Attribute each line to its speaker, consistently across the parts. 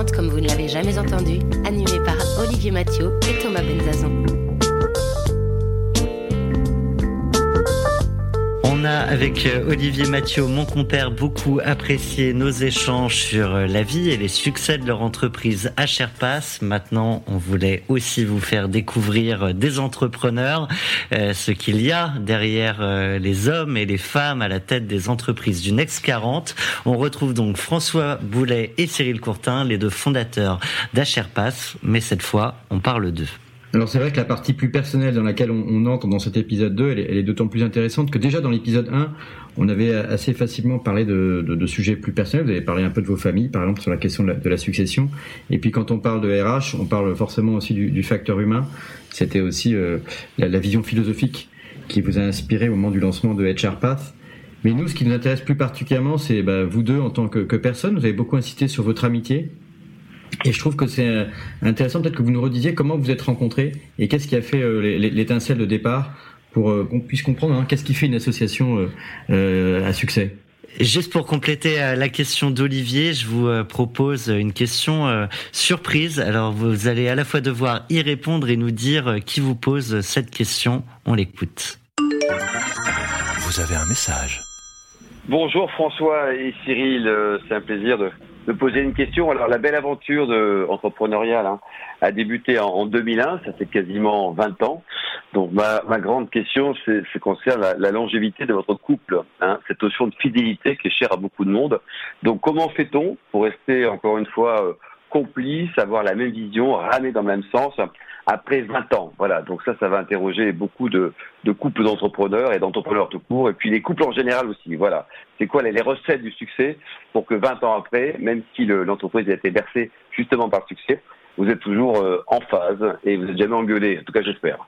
Speaker 1: Next
Speaker 2: 40 comme vous ne l'avez jamais entendu, animé par Olivier Mathieu et Thomas Benzazon.
Speaker 3: On a avec euh, Olivier Mathieu, mon compère, beaucoup apprécié nos échanges sur euh, la vie et les succès de leur entreprise HRPass. Maintenant, on voulait aussi vous faire découvrir euh, des entrepreneurs, ce qu'il y a derrière les hommes et les femmes à la tête des entreprises du Next 40. On retrouve donc François Boulet et Cyril Courtin, les deux fondateurs d'HRPass, mais cette fois, on parle d'eux.
Speaker 4: Alors c'est vrai que la partie plus personnelle dans laquelle on, entre dans cet épisode 2, elle elle est d'autant plus intéressante que déjà dans l'épisode 1, on avait assez facilement parlé de, de, de, sujets plus personnels. Vous avez parlé un peu de vos familles, par exemple sur la question de la, de la succession. Et puis quand on parle de RH, on parle forcément aussi du, du facteur humain. C'était aussi euh, la, la, vision philosophique qui vous a inspiré au moment du lancement de HR Path. Mais nous, ce qui nous intéresse plus particulièrement, c'est bah, vous deux en tant que, que personne. Vous avez beaucoup insisté sur votre amitié, et je trouve que c'est euh, intéressant peut-être que vous nous redisiez comment vous êtes rencontrés et qu'est-ce qui a fait euh, l'étincelle de départ pour euh, qu'on puisse comprendre hein, qu'est-ce qui fait une association à succès.
Speaker 3: Juste pour compléter la question d'Olivier, je vous propose une question surprise. Alors vous allez à la fois devoir y répondre et nous dire qui vous pose cette question. On l'écoute.
Speaker 1: Vous avez un message.
Speaker 5: Bonjour François et Cyril, c'est un plaisir de, de poser une question. Alors la belle aventure de, entrepreneuriale hein, a débuté en, en, 2001, ça fait quasiment 20 ans. Donc ma, grande question, c'est concerne la, la, longévité de votre couple, hein, cette notion de fidélité qui est chère à beaucoup de monde. Donc comment fait-on pour rester encore une fois euh, complice, avoir la même vision, ramer dans le même sens après 20 ans. Voilà, donc ça, ça va interroger beaucoup de, de couples d'entrepreneurs et d'entrepreneurs tout court, et puis les couples en général aussi. Voilà, c'est quoi les, les, recettes du succès pour que 20 ans après, même si l'entreprise a été bercée justement par le succès, vous êtes toujours euh, en phase et vous n'êtes jamais engueulé. En tout cas, j'espère.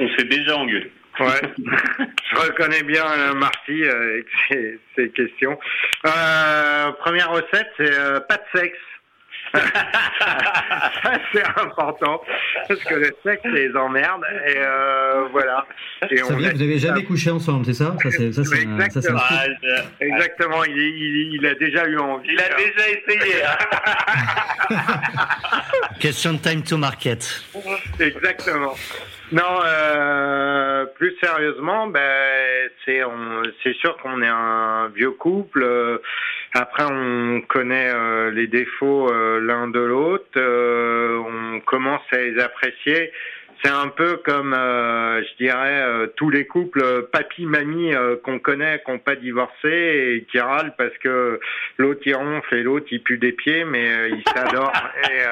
Speaker 6: On s'est déjà engueulé.
Speaker 7: Ouais, je reconnais bien euh, Marty euh, avec ses, ses questions. Euh, première recette, c'est euh, pas de sexe. C'est important parce que le sexe les emmerde et euh, voilà.
Speaker 4: Et ça on veut dire que vous n'avez jamais couché ensemble, c'est ça, ça, ça,
Speaker 7: ça Exactement. Un, ça, Exactement. Il, il, il, a déjà eu envie.
Speaker 6: Il a déjà essayé. Hein.
Speaker 3: Question de time to market.
Speaker 7: Exactement. Non, euh, plus sérieusement, ben c'est c'est sûr qu'on est un vieux couple. Euh, après, on connaît euh, les défauts euh, l'un de l'autre. Euh, on commence à les apprécier. C'est un peu comme, je dirais, tous les couples papy-mamie qu'on connaît, qui n'ont pas divorcé et qui râlent parce que l'autre il ronfle et l'autre il pue des pieds, mais ils s'adorent. et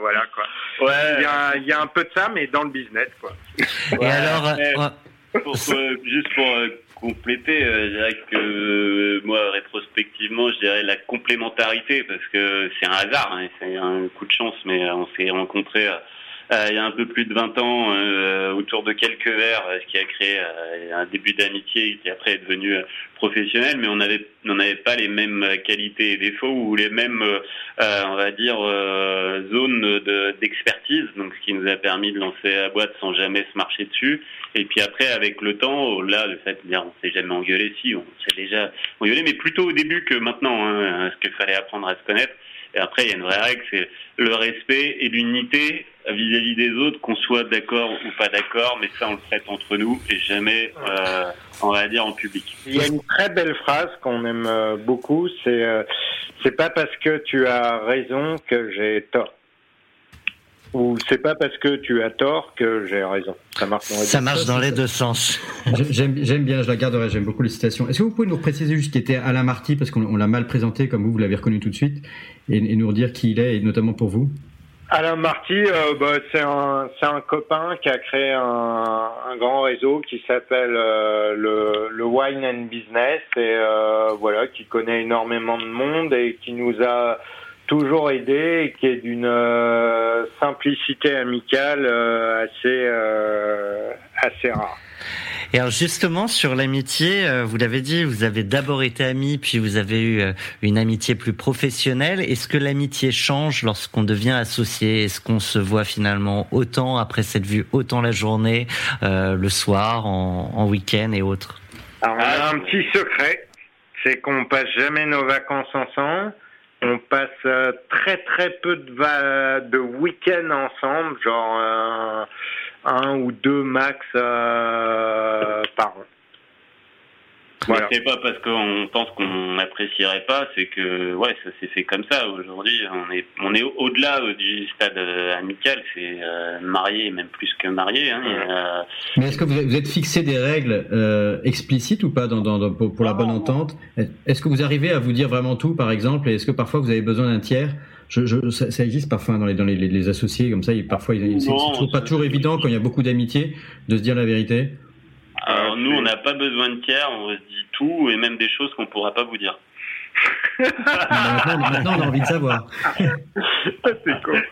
Speaker 7: voilà quoi.
Speaker 6: Ouais.
Speaker 7: Il y, a, il y a un peu de ça, mais dans le business quoi.
Speaker 3: Et
Speaker 6: ouais,
Speaker 3: alors,
Speaker 6: pour, juste pour compléter, euh, je dirais que euh, moi, rétrospectivement, je dirais la complémentarité, parce que c'est un hasard, hein, c'est un coup de chance, mais on s'est rencontrés euh, il y a un peu plus de 20 ans euh, autour de quelques verres, ce qui a créé euh, un début d'amitié qui après est devenu professionnel, mais on avait on n'avait pas les mêmes qualités et défauts ou les mêmes, on va dire, zones d'expertise, donc ce qui nous a permis de lancer la boîte sans jamais se marcher dessus. Et puis après, avec le temps, là, le fait de dire on s'est jamais engueulé, si, on s'est déjà engueulé, mais plutôt au début que maintenant, hein, ce qu'il fallait apprendre à se connaître. Et après, il y a une vraie règle, c'est le respect et l'unité vis-à-vis des autres, qu'on soit d'accord ou pas d'accord, mais ça, on le traite entre nous et jamais, euh, on va dire, en public.
Speaker 7: Il y a une très belle phrase qu'on aime euh, beaucoup, c'est euh, c'est pas parce que tu as raison que j'ai tort. Ou c'est pas parce que tu as tort que j'ai raison. Ça marche dans les,
Speaker 3: ça
Speaker 7: deux,
Speaker 3: marche dans les deux sens.
Speaker 4: J'aime bien, je la garderai, j'aime beaucoup les citations. Est-ce que vous pouvez nous préciser juste qui était Alain Marty, parce qu'on l'a mal présenté, comme vous, vous l'avez reconnu tout de suite, et, et nous redire qui il est, et notamment pour vous
Speaker 7: Alain Marty, euh, bah, c'est un, un copain qui a créé un, un grand réseau qui s'appelle euh, le, le, Wine and Business et euh, voilà, qui connaît énormément de monde et qui nous a toujours aidé et qui est d'une euh, simplicité amicale assez assez rare.
Speaker 3: Et alors justement sur l'amitié, euh, vous l'avez dit, vous avez d'abord été amis, puis vous avez eu euh, une amitié plus professionnelle. Est-ce que l'amitié change lorsqu'on devient associé? Est-ce qu'on se voit finalement autant après cette vue, autant la journée, euh, le soir, en, en week-end et autres?
Speaker 7: Alors on a un petit secret, c'est qu'on passe jamais nos vacances ensemble. On passe très très peu de, de week-ends ensemble, genre un ou deux max euh, par an.
Speaker 6: Voilà. C'est pas parce qu'on pense qu'on n'apprécierait pas, c'est que ouais, ça s'est fait comme ça. Aujourd'hui, on est on est au-delà du stade euh, amical, c'est euh, marié, même plus que marié. Hein,
Speaker 4: euh... Mais est-ce que vous êtes fixé des règles euh, explicites ou pas dans, dans, pour, pour, la bonne entente? Est-ce que vous arrivez à vous dire vraiment tout, par exemple, et est-ce que parfois vous avez besoin d'un tiers? Je, je, ça, ça, existe parfois dans les, dans les, les associés comme ça. Et parfois, c'est pas toujours évident quand il y a beaucoup d'amitié de se dire la vérité.
Speaker 6: Alors nous, on n'a pas besoin de tiers, on se dit tout et même des choses qu'on pourra pas vous dire.
Speaker 4: maintenant, maintenant, on a envie de savoir.
Speaker 7: c'est cool.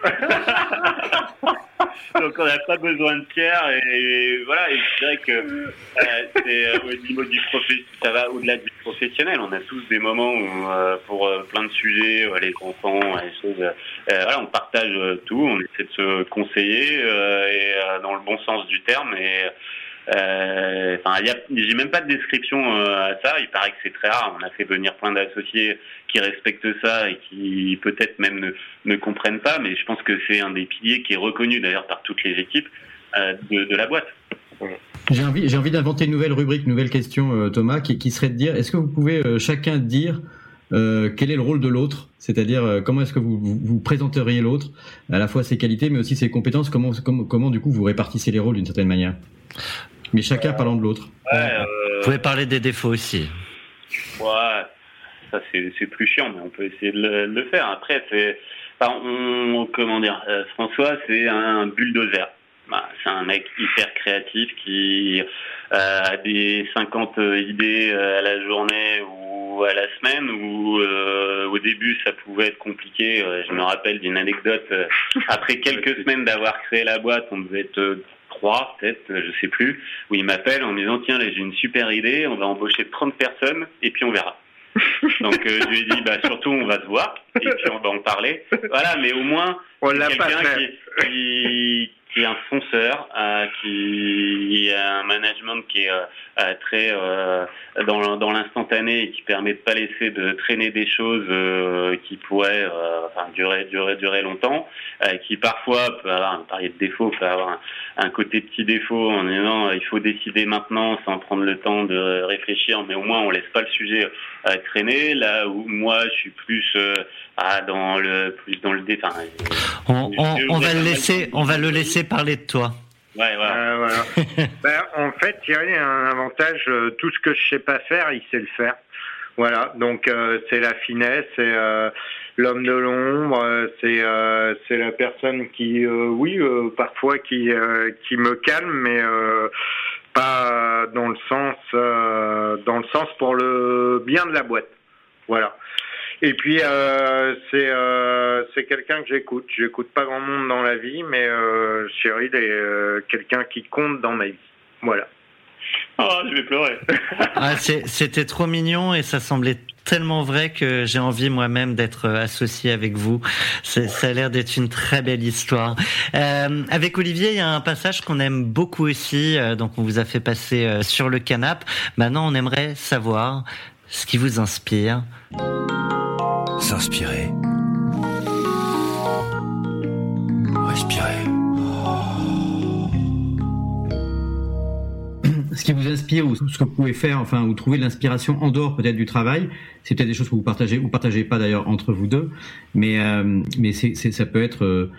Speaker 6: Donc on n'a pas besoin de tiers et, voilà. Et je dirais que euh, c'est euh, au niveau du professionnel, ça va au-delà du professionnel. On a tous des moments où, euh, pour euh, plein de sujets, les enfants, les choses. voilà, on partage tout, on essaie de se conseiller et dans le bon sens du terme et euh, enfin, j'ai même pas de description euh, à ça. Il paraît que c'est très rare. On a fait venir plein d'associés qui respectent ça et qui peut-être même ne, ne comprennent pas. Mais je pense que c'est un des piliers qui est reconnu d'ailleurs par toutes les équipes euh, de, la boîte.
Speaker 4: J'ai envie, d'inventer une nouvelle rubrique, une nouvelle question, euh, Thomas, qui, serait de dire est-ce que vous pouvez euh, chacun dire euh, quel est le rôle de l'autre? C'est-à-dire comment est-ce que vous, vous, présenteriez l'autre, à la fois ses qualités mais aussi ses compétences comment du coup vous répartissez les rôles d'une certaine manière? Mais chacun parlant de l'autre.
Speaker 3: Ouais, euh... Vous pouvez parler des défauts aussi.
Speaker 6: Ouais, ça c'est plus chiant, mais on peut essayer de le, de le faire. Après, c'est, enfin, on, comment dire, euh, François, c'est un bulldozer. Bah, c'est un mec hyper créatif qui euh, a des 50 idées à la journée ou à la semaine où euh, au début ça pouvait être compliqué. Je me rappelle d'une anecdote. Après quelques semaines d'avoir créé la boîte, on devait être trois, peut-être, je sais plus, où il m'appelle en me disant tiens, j'ai une super idée, on va embaucher 30 personnes et puis on verra. Donc euh, je lui ai dit bah surtout on va se voir et puis on va en parler. Voilà, mais au moins quelqu'un qui, qui, qui est un fonceur, euh, qui a un management qui est euh, très euh, dans, dans l'instantané et qui permet de pas laisser de traîner des choses qui pourraient enfin, durer, durer, durer longtemps, qui parfois peut avoir, on de défaut, peut avoir un, un, côté petit défaut en disant il faut décider maintenant sans prendre le temps de réfléchir, mais au moins on laisse pas le sujet traîner. Là où moi je suis plus ah, dans le plus dans le détail.
Speaker 3: On, on, on va le laisser, on va le laisser parler de toi.
Speaker 6: Ouais, voilà.
Speaker 7: Euh, voilà. ben, en fait, Thierry a un avantage. Euh, tout ce que je sais pas faire, il sait le faire. Voilà. Donc euh, c'est la finesse, c'est euh, l'homme de l'ombre, c'est c'est la personne qui, oui, parfois qui qui me calme, mais pas dans le sens dans le sens pour le bien de la boîte. Voilà. Et puis euh, c'est euh, c'est quelqu'un que j'écoute. J'écoute pas grand monde dans la vie, mais euh, Cyril est euh, quelqu'un qui compte dans ma vie. Voilà.
Speaker 6: Oh, je vais pleurer.
Speaker 3: ah, C'était trop mignon et ça semblait tellement vrai que j'ai envie moi-même d'être associé avec vous. Ça a l'air d'être une très belle histoire. Euh, avec Olivier, il y a un passage qu'on aime beaucoup aussi, euh, donc on vous a fait passer euh, sur le canap. Maintenant, on aimerait savoir ce qui vous inspire.
Speaker 1: S'inspirer. Respirer.
Speaker 4: Ce qui vous inspire ou ce que vous pouvez faire, enfin, ou trouver l'inspiration en dehors peut-être du travail, c'est peut-être des choses que vous partagez ou partagez pas d'ailleurs entre vous deux, mais euh, mais c'est, ça peut être euh,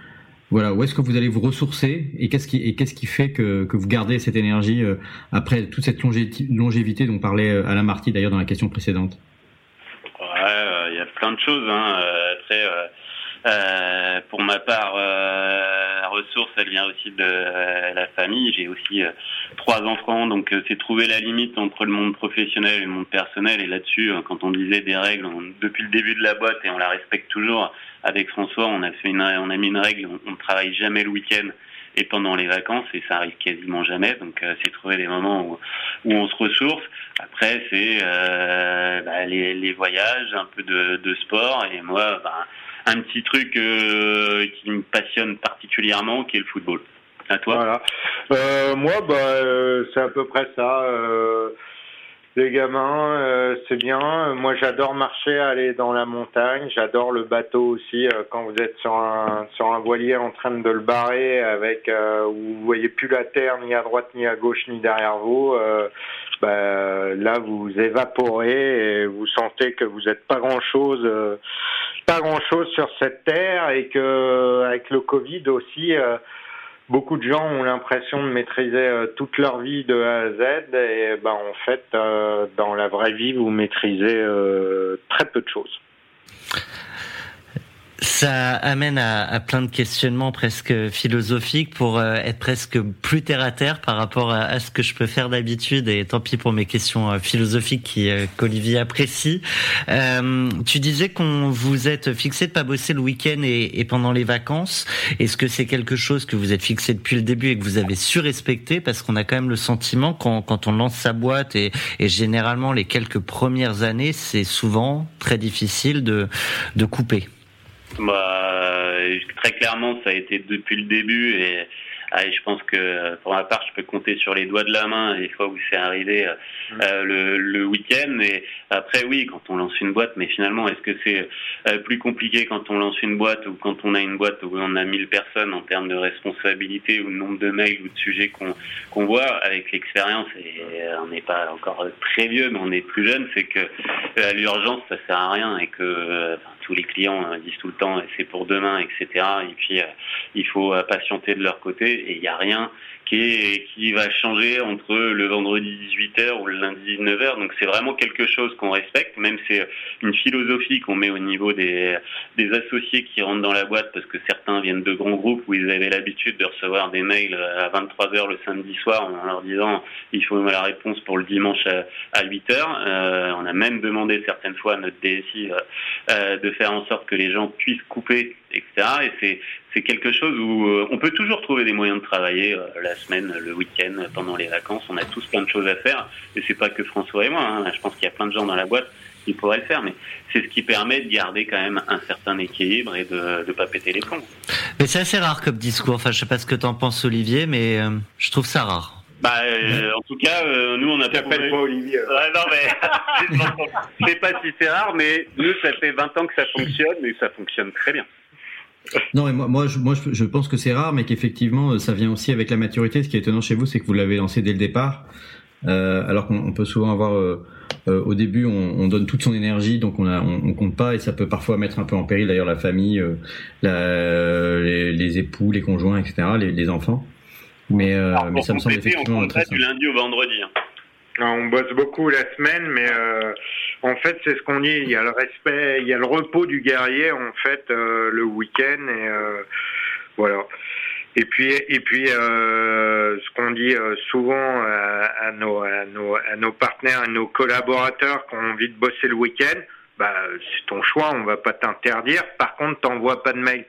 Speaker 4: voilà où est-ce que vous allez vous ressourcer et qu'est-ce qui et qu'est-ce qui fait que, que vous gardez cette énergie euh, après toute cette longévité dont parlait euh, Alain Marty d'ailleurs dans la question précédente
Speaker 6: Ouais, il y a plein de choses. Hein. Après, Euh, pour ma part, euh, la ressource, elle vient aussi de euh, la famille. J'ai aussi euh, trois enfants, donc c'est trouver la limite entre le monde professionnel et le monde personnel. Et là-dessus, quand on disait des règles depuis le début de la boîte et on la respecte toujours, avec François, on a fait une, on a mis une règle, on, ne travaille jamais le week-end et pendant les vacances et ça arrive quasiment jamais donc euh, c'est trouver des moments où, on se ressource. Après c'est euh, bah, les, voyages un peu de, sport. Et moi bah, un petit truc euh, qui me passionne particulièrement qui est le football. À toi.
Speaker 7: Moi bah c'est à peu près ça les gamins, euh, c'est bien. Moi, j'adore marcher, aller dans la montagne. J'adore le bateau aussi. Euh, quand vous êtes sur un sur un voilier en train de le barrer, avec euh, où vous voyez plus la terre ni à droite ni à gauche ni derrière vous, bah, là vous évaporez et vous sentez que vous n'êtes pas grand chose, pas grand chose sur cette terre et que avec le Covid aussi beaucoup de gens ont l'impression de maîtriser euh, toute leur vie de A à Z et ben en fait euh, dans la vraie vie vous maîtrisez euh, très peu de choses.
Speaker 3: Ça amène à, plein de questionnements presque philosophiques pour euh, être presque plus terre à terre par rapport à, ce que je peux faire d'habitude et tant pis pour mes questions euh, philosophiques euh, qu'Olivier apprécie. Tu disais qu'on vous êtes fixé de pas bosser le week-end et, et, pendant les vacances. Est-ce que c'est quelque chose que vous êtes fixé depuis le début et que vous avez su respecter parce qu'on a quand même le sentiment quand, quand on lance sa boîte et, et généralement les quelques premières années c'est souvent très difficile de, de couper.
Speaker 6: Bah, très clairement, ça a été depuis le début et ah, je pense que pour ma part, je peux compter sur les doigts de la main les fois où c'est arrivé euh, mm. euh, le, le week-end. Et après, oui, quand on lance une boîte, mais finalement, est-ce que c'est euh, plus compliqué quand on lance une boîte ou quand on a une boîte où on a 1000 personnes en termes de responsabilité ou de nombre de mails ou de sujets qu'on qu'on voit? Avec l'expérience Et on n'est pas encore très vieux, mais on est plus jeune. C'est que l'urgence, ça sert à rien et que les clients disent tout le temps c'est pour demain, etc. Et puis il faut patienter de leur côté et il n'y a rien qui, qui va changer entre le vendredi 18h ou le lundi 19h. Donc c'est vraiment quelque chose qu'on respecte, même c'est une philosophie qu'on met au niveau des, associés qui rentrent dans la boîte parce que certains viennent de grands groupes où ils avaient l'habitude de recevoir des mails à 23h le samedi soir en leur disant il faut la réponse pour le dimanche à, 8h. Euh, on a même demandé certaines fois à notre DSI euh, euh, de faire en sorte que les gens puissent couper etc. Et c'est c'est quelque chose où euh, on peut toujours trouver des moyens de travailler euh, la semaine, le week-end, pendant les vacances. On a tous plein de choses à faire. Et c'est pas que François et moi. Hein. Je pense qu'il y a plein de gens dans la boîte qui pourraient le faire. Mais c'est ce qui permet de garder quand même un certain équilibre et de ne pas péter les plombs.
Speaker 3: Mais c'est assez rare comme discours. Enfin, je sais pas ce que tu en penses, Olivier, mais euh, je trouve ça rare.
Speaker 6: Bah, euh, en tout cas, euh, nous on a
Speaker 7: trouvé... pas Olivier.
Speaker 6: Ouais, non mais je sais pas si c'est rare, mais nous ça fait 20 ans que ça fonctionne et ça fonctionne très bien.
Speaker 4: Non, mais moi, moi, je, moi, je pense que c'est rare, mais qu'effectivement, ça vient aussi avec la maturité. Ce qui est étonnant chez vous, c'est que vous l'avez lancé dès le départ, euh, alors qu'on peut souvent avoir, euh, euh, au début, on, on, donne toute son énergie, donc on, a, on, on, compte pas, et ça peut parfois mettre un peu en péril d'ailleurs la famille, euh, la, les, les, époux, les conjoints, etc., les, les enfants. Mais, euh, mais ça me semble effectivement
Speaker 6: on très du lundi au vendredi. Hein.
Speaker 7: On bosse beaucoup la semaine, mais euh, en fait, c'est ce qu'on dit. Il y a le respect, il y a le repos du guerrier en fait euh, le week-end et euh, voilà. Et puis, et puis, euh, ce qu'on dit euh, souvent à, nos partenaires, à nos collaborateurs qui ont envie de bosser le week-end, bah, c'est ton choix, on va pas t'interdire. Par contre, t'envoies pas de mail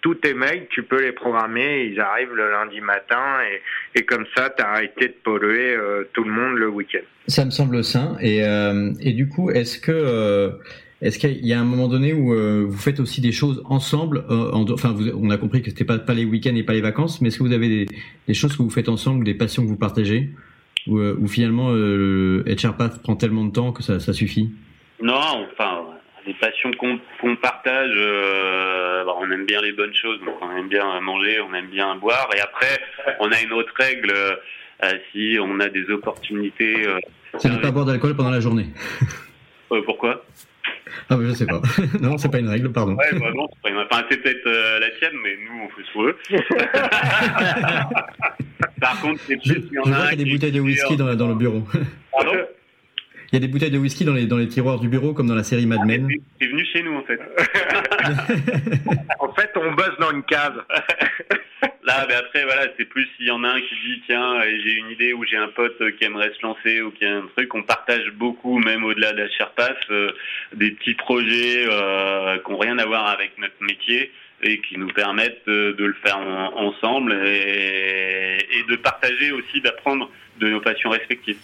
Speaker 7: tous tes mails, tu peux les programmer, ils arrivent le lundi matin et, et comme ça, tu as arrêté de polluer euh, tout le monde le week-end.
Speaker 4: Ça me semble sain. Et, euh, et du coup, est-ce que euh, est-ce qu'il y a un moment donné où euh, vous faites aussi des choses ensemble euh, en, Enfin, vous, on a compris que c'était pas pas les week-ends et pas les vacances, mais est-ce que vous avez des, des, choses que vous faites ensemble, des passions que vous partagez, ou, finalement euh, HR Path prend tellement de temps que ça, ça suffit?
Speaker 6: Non, enfin des passions qu'on partage. Euh, bah, on aime bien les bonnes choses, donc on aime bien manger, on aime bien boire. Et après, on a une autre règle. Euh, si on a des opportunités. Euh,
Speaker 4: c'est de ne pas boire d'alcool pendant la journée.
Speaker 6: Euh, pourquoi?
Speaker 4: Ah bah je sais pas. non, c'est pas une règle, pardon.
Speaker 6: Ouais, bah non, c'est enfin, peut-être euh, la tienne, mais nous on fait ce qu'on veut.
Speaker 4: Par contre, c'est je, y en je a vois qu'il y a des bouteilles de whisky dans, dans le bureau.
Speaker 6: Pardon?
Speaker 4: Il y a des bouteilles de whisky dans les, dans les tiroirs du bureau, comme dans la série Mad Men.
Speaker 6: C'est venu chez nous en fait.
Speaker 7: En fait, on bosse dans une cave.
Speaker 6: Là, mais après, voilà, c'est plus s'il y en a un qui dit, tiens, euh, j'ai une idée ou j'ai un pote euh, qui aimerait se lancer ou qui a un truc, on partage beaucoup, même au-delà de la Sherpass, euh, des petits projets euh, qui n'ont rien à voir avec notre métier et qui nous permettent de, de le faire en- ensemble et, et de partager aussi, d'apprendre de nos passions respectives.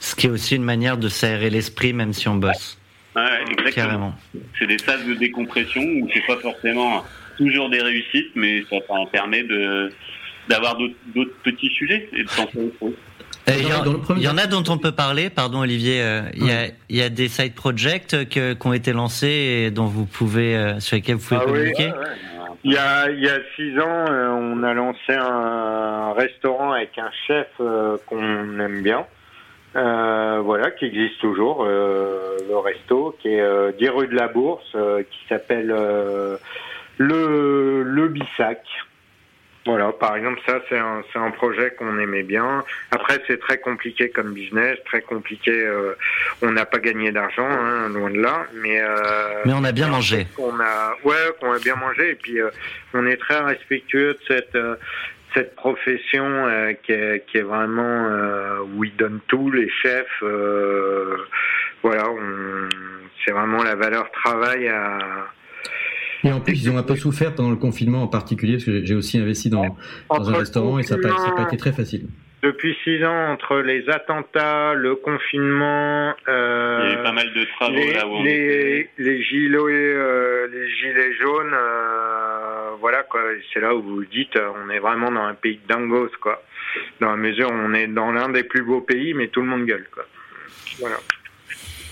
Speaker 3: Ce qui est aussi une manière de s'aérer l'esprit, même si on bosse.
Speaker 6: Ouais, exactement.
Speaker 3: Carrément.
Speaker 6: C'est des salles de décompression où c'est pas forcément toujours des réussites, mais ça permet de d'avoir d'autres d'autres petits sujets et de chose.
Speaker 3: Euh, Il y, y en a dont on peut parler, pardon Olivier. euh, Il y, a, il y a des side projects que- qui ont été lancés et dont vous pouvez, euh, sur lesquels vous pouvez
Speaker 7: Ah oui,
Speaker 3: communiquer.
Speaker 7: Il y a, il y a six ans, euh, on a lancé un restaurant avec un chef euh, qu'on aime bien. Euh, voilà, qui existe toujours, euh, le resto, qui est euh, 10 rue de la Bourse, euh, qui s'appelle euh, le, le Bissac. Voilà, par exemple, ça c'est un, c'est un projet qu'on aimait bien. Après, c'est très compliqué comme business, très compliqué. euh, on n'a pas gagné d'argent, hein, loin de là, mais euh,
Speaker 3: Mais on a bien
Speaker 7: en
Speaker 3: mangé.
Speaker 7: qu'on a, ouais, qu'on a bien mangé, et puis euh, on est très respectueux de cette euh, cette profession euh, qui, est, qui est vraiment euh, où ils donnent tout, les chefs. euh, voilà, c'est vraiment la valeur travail à.
Speaker 4: Et en plus, ils ont un peu souffert pendant le confinement en particulier, parce que j'ai- aussi investi dans, dans un restaurant et ça n'a pas, été très facile.
Speaker 7: Depuis six ans, entre les attentats, le confinement, euh,
Speaker 6: Il y a eu pas mal de travaux
Speaker 7: les,
Speaker 6: là où on
Speaker 7: les,
Speaker 6: était.
Speaker 7: les gilets, euh, les gilets jaunes, euh, voilà quoi. C'est là où vous vous dites, euh, on est vraiment dans un pays de dingos quoi. Dans la mesure où on est dans l'un des plus beaux pays, mais tout le monde gueule quoi. Voilà.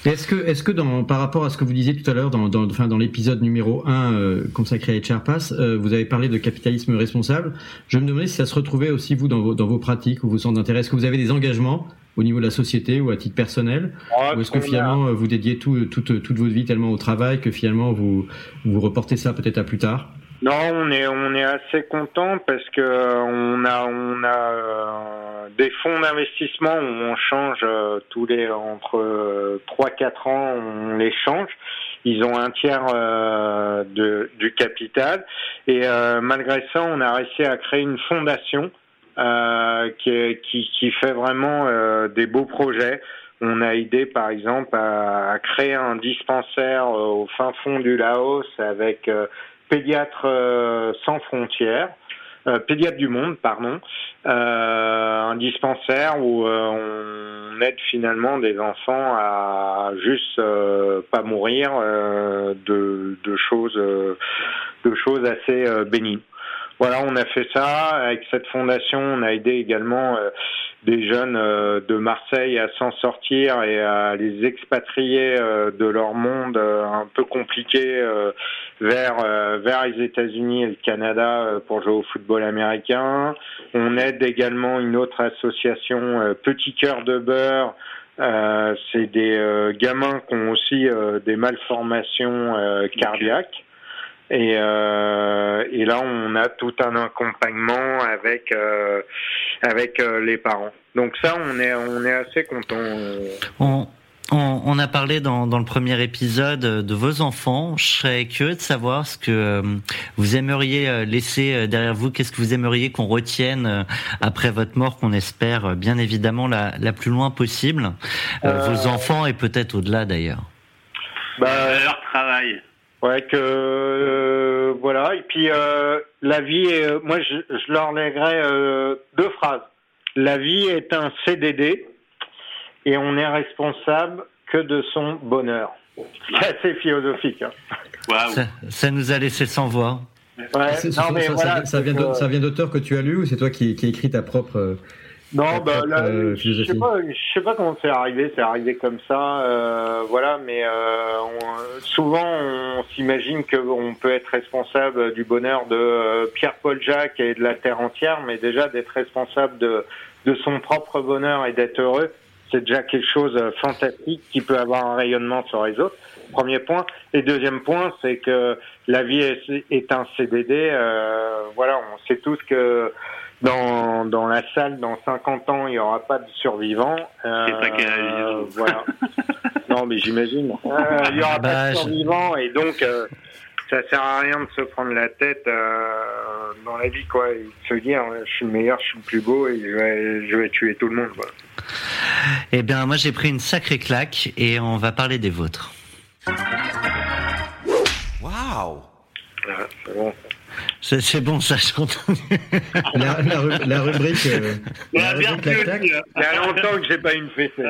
Speaker 4: Est-ce que, est-ce que dans, par rapport à ce que vous disiez tout à l'heure dans, dans, enfin, dans l'épisode numéro 1 euh, consacré à HR Pass, euh, vous avez parlé de capitalisme responsable. Je me demandais si ça se retrouvait aussi vous dans vos, dans vos pratiques ou vos centres d'intérêt. Est-ce que vous avez des engagements au niveau de la société ou à titre personnel
Speaker 7: Ah,
Speaker 4: Ou est-ce que finalement euh, vous dédiez tout, toute, toute votre vie tellement au travail que finalement vous, vous reportez ça peut-être à plus tard?
Speaker 7: Non, on est on est assez content parce que euh, on a on a euh, des fonds d'investissement où on change euh, tous les entre 3 4 ans, on les change. Ils ont un tiers euh, de, du capital et euh, malgré ça, on a réussi à créer une fondation euh, qui, qui qui fait vraiment euh, des beaux projets. On a aidé par exemple à, à créer un dispensaire euh, au fin fond du Laos avec Pédiatres euh, sans frontières, euh, Pédiatres du monde, pardon, euh, un dispensaire où euh, on aide finalement des enfants à juste euh, pas mourir euh, de, de choses de choses assez bénignes. Voilà, on a fait ça avec cette fondation. On a aidé également des jeunes euh, de Marseille à s'en sortir et à les expatrier euh, de leur monde euh, un peu compliqué vers vers les États-Unis et le Canada pour jouer au football américain. On aide également une autre association, Petit Cœur de Beurre. C'est des gamins qui ont aussi des malformations cardiaques. Et, euh, et là, on a tout un accompagnement avec euh, avec euh, les parents. Donc ça, on est on est assez content.
Speaker 3: On, on, on a parlé dans, dans le premier épisode de vos enfants. Je serais curieux de savoir ce que euh, vous aimeriez laisser derrière vous. Qu'est-ce que vous aimeriez qu'on retienne euh, après votre mort, qu'on espère bien évidemment la, la plus loin possible? Euh, Vos enfants et peut-être au-delà d'ailleurs.
Speaker 7: Bah,
Speaker 6: leur travail.
Speaker 7: Ouais, que euh, voilà. Et puis euh, la vie, est, euh, moi je, je leur lèguerais euh, deux phrases. La vie est un CDD et on est responsable que de son bonheur. C'est assez philosophique. Hein.
Speaker 6: Waouh.
Speaker 3: Ça, ça nous a laissé sans voix.
Speaker 7: Ouais, non,
Speaker 4: ça,
Speaker 7: mais
Speaker 4: ça-
Speaker 7: voilà,
Speaker 4: ça- ça
Speaker 7: c'est
Speaker 4: vient d'auteurs que tu as lu ou c'est toi qui, qui écrit ta propre euh,
Speaker 7: Non, bah, là,
Speaker 4: euh,
Speaker 7: je sais pas, je sais pas comment c'est arrivé. C'est arrivé comme ça, euh, voilà. Mais euh, on- souvent, on s'imagine qu'on peut être responsable du bonheur de euh, Pierre-Paul Jacques et de la terre entière, mais déjà d'être responsable de de son propre bonheur et d'être heureux, c'est déjà quelque chose de fantastique qui peut avoir un rayonnement sur les autres. Premier point. Et deuxième point, c'est que la vie est, est un CDD. Euh, voilà, on sait tous que dans, dans la salle dans 50 ans, il n'y aura pas de survivants. Euh,
Speaker 6: C'est pas qu'elle a
Speaker 7: euh,
Speaker 6: dit.
Speaker 7: Voilà. non, mais j'imagine. Euh, il n'y aura
Speaker 3: Bah,
Speaker 7: pas de
Speaker 3: je-
Speaker 7: survivants et donc euh, ça sert à rien de se prendre la tête euh, dans la vie, quoi. Et de se dire, je suis le meilleur, je suis le plus beau et je vais, je vais tuer tout le monde. Quoi.
Speaker 3: Eh bien, moi, j'ai pris une sacrée claque et on va parler des vôtres.
Speaker 1: Waouh
Speaker 7: Voilà, c'est bon.
Speaker 3: C'est c'est bon, ça, j'ai entendu.
Speaker 4: La, la la rubrique. euh, la rubrique clac-clac.
Speaker 7: Il y a longtemps que j'ai pas une fessée.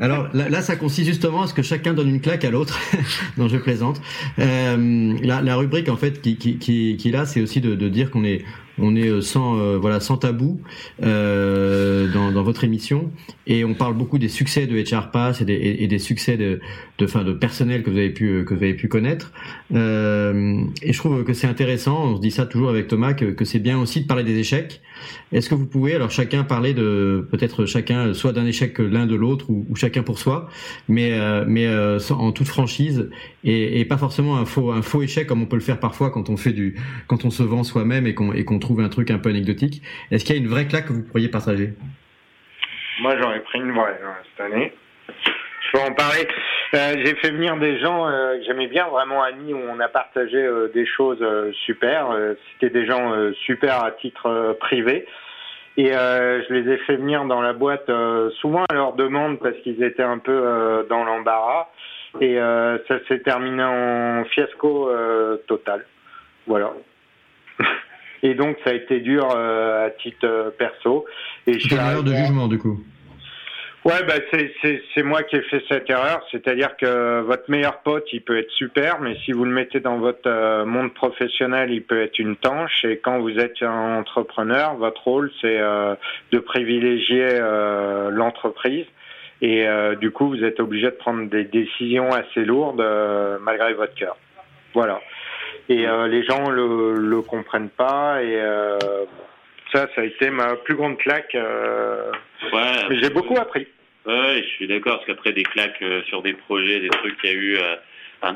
Speaker 4: Alors là, là, ça consiste justement à ce que chacun donne une claque à l'autre. non, je plaisante. Euh, la, la rubrique en fait qui, qui, qui, qui est là, c'est aussi de, de dire qu'on est on est euh, sans euh, voilà sans tabou euh, dans, dans votre émission. Et on parle beaucoup des succès de HR Pass et des, succès de de fin de personnel que vous avez pu que vous avez pu connaître. Et je trouve que c'est intéressant on se dit ça toujours avec Thomas que, c'est bien aussi de parler des échecs. Est-ce que vous pouvez alors chacun parler de peut-être chacun soit d'un échec l'un de l'autre ou, chacun pour soi mais mais en toute franchise et, pas forcément un faux échec comme on peut le faire parfois quand on fait du quand on se vend soi-même et qu'on trouve un truc un peu anecdotique est-ce qu'il y a une vraie claque que vous pourriez partager?
Speaker 7: Moi, ai pris une vraie hein, cette année. Je peux en parler. Euh, j'ai fait venir des gens euh, que j'aimais bien, vraiment amis, où on a partagé euh, des choses euh, super. Euh, C'était des gens euh, super à titre euh, privé. Et euh, je les ai fait venir dans la boîte euh, souvent à leur demande parce qu'ils étaient un peu euh, dans l'embarras. Et euh, ça s'est terminé en fiasco euh, total. Voilà. Et donc ça a été dur euh, à titre perso. Et je
Speaker 4: une erreur de jugement du coup?
Speaker 7: Ouais, bah c'est c'est c'est moi qui ai fait cette erreur, c'est-à-dire que votre meilleur pote, il peut être super, mais si vous le mettez dans votre euh, monde professionnel, il peut être une tanche. Et quand vous êtes un entrepreneur, votre rôle, c'est euh, de privilégier euh, l'entreprise. Et euh, du coup, vous êtes obligé de prendre des décisions assez lourdes euh, malgré votre cœur. Voilà. Et euh, les gens le le comprennent pas. Et euh, ça, ça a été ma plus grande claque. euh,
Speaker 6: Ouais,
Speaker 7: j'ai beaucoup appris.
Speaker 6: Ouais, je suis d'accord, parce qu'après des claques euh, sur des projets, des trucs qu'il y a eu euh,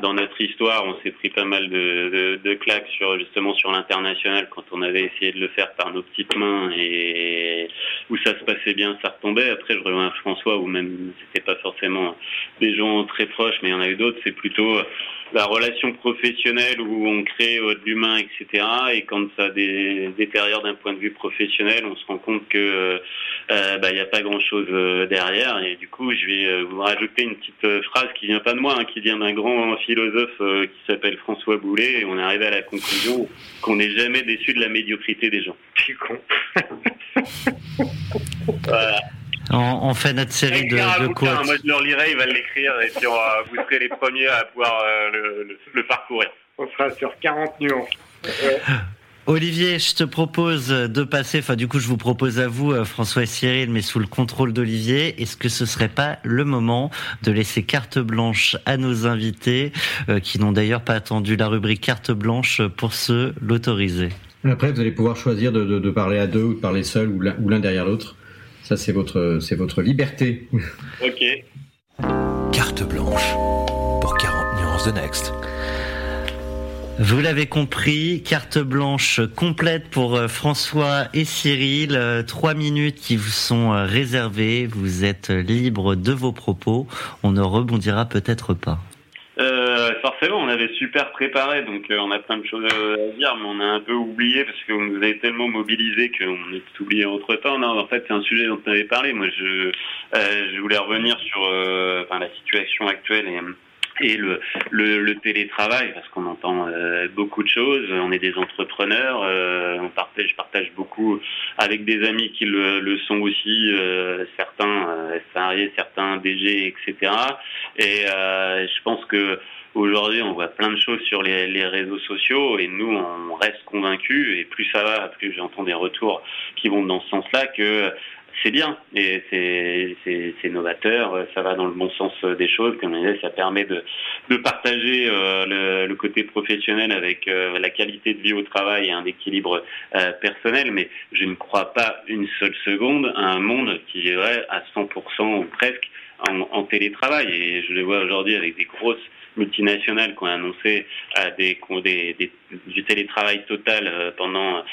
Speaker 6: dans notre histoire, on s'est pris pas mal de, de, de claques sur justement sur l'international quand on avait essayé de le faire par nos petites mains et où ça se passait bien, ça retombait. Après, je reviens à François, où même c'était pas forcément des gens très proches, mais il y en a eu d'autres. C'est plutôt la relation professionnelle où on crée euh, de l'humain, etc. Et quand ça dé- détériore d'un point de vue professionnel, on se rend compte que euh, euh, bah, il n'y a pas grand chose derrière et du coup je vais vous rajouter une petite phrase qui vient pas de moi hein, qui vient d'un grand philosophe euh, qui s'appelle François Boulet et on est arrivé à la conclusion qu'on n'est jamais déçu de la médiocrité des gens
Speaker 7: Je suis con.
Speaker 6: voilà.
Speaker 3: On, on fait notre série de,
Speaker 6: un
Speaker 3: de
Speaker 6: bouquin,
Speaker 3: quotes.
Speaker 6: moi je le relirai il va l'écrire et puis on va- vous serez les premiers à pouvoir euh, le, le- le parcourir
Speaker 7: On sera sur 40 nuances.
Speaker 3: Olivier, je te propose de passer, enfin du coup je vous propose à vous, euh, François et Cyril, mais sous le contrôle d'Olivier, est-ce que ce serait pas le moment de laisser carte blanche à nos invités, euh, qui n'ont d'ailleurs pas attendu la rubrique carte blanche pour se l'autoriser?
Speaker 4: Après, vous allez pouvoir choisir de, de, de parler à deux ou de parler seul ou l'un ou l'un derrière l'autre. Ça, c'est votre, c'est votre liberté.
Speaker 6: ok
Speaker 1: Carte blanche pour 40 nuances de Next.
Speaker 3: Vous l'avez compris, carte blanche complète pour euh, François et Cyril. Euh, Trois minutes qui vous sont euh, réservées. Vous êtes libre de vos propos. On ne rebondira peut-être pas.
Speaker 6: Euh, forcément, on avait super préparé, donc on a plein de choses à dire, mais on a un peu oublié parce que vous avez tellement mobilisé qu'on a tout oublié entre temps. Non, en fait, c'est un sujet dont on avait parlé. Moi, je, voulais revenir sur la situation actuelle et et le, le, le télétravail parce qu'on entend euh, beaucoup de choses. On est des entrepreneurs, euh, on partage, je partage beaucoup avec des amis qui le, le sont aussi, euh, certains euh, salariés, certains DG, etc. Et euh, je pense que aujourd'hui on voit plein de choses sur les, les réseaux sociaux et nous on reste convaincus et plus ça va, plus j'entends des retours qui vont dans ce sens-là que c'est bien et c'est novateur, ça va dans le bon sens des choses. Comme ça permet de, partager euh, le, côté professionnel avec euh, la qualité de vie au travail et un équilibre euh, personnel. Mais je ne crois pas une seule seconde à un monde qui irait à 100% ou presque en, télétravail. Et je le vois aujourd'hui avec des grosses multinationales qui ont annoncé des, des, du télétravail total pendant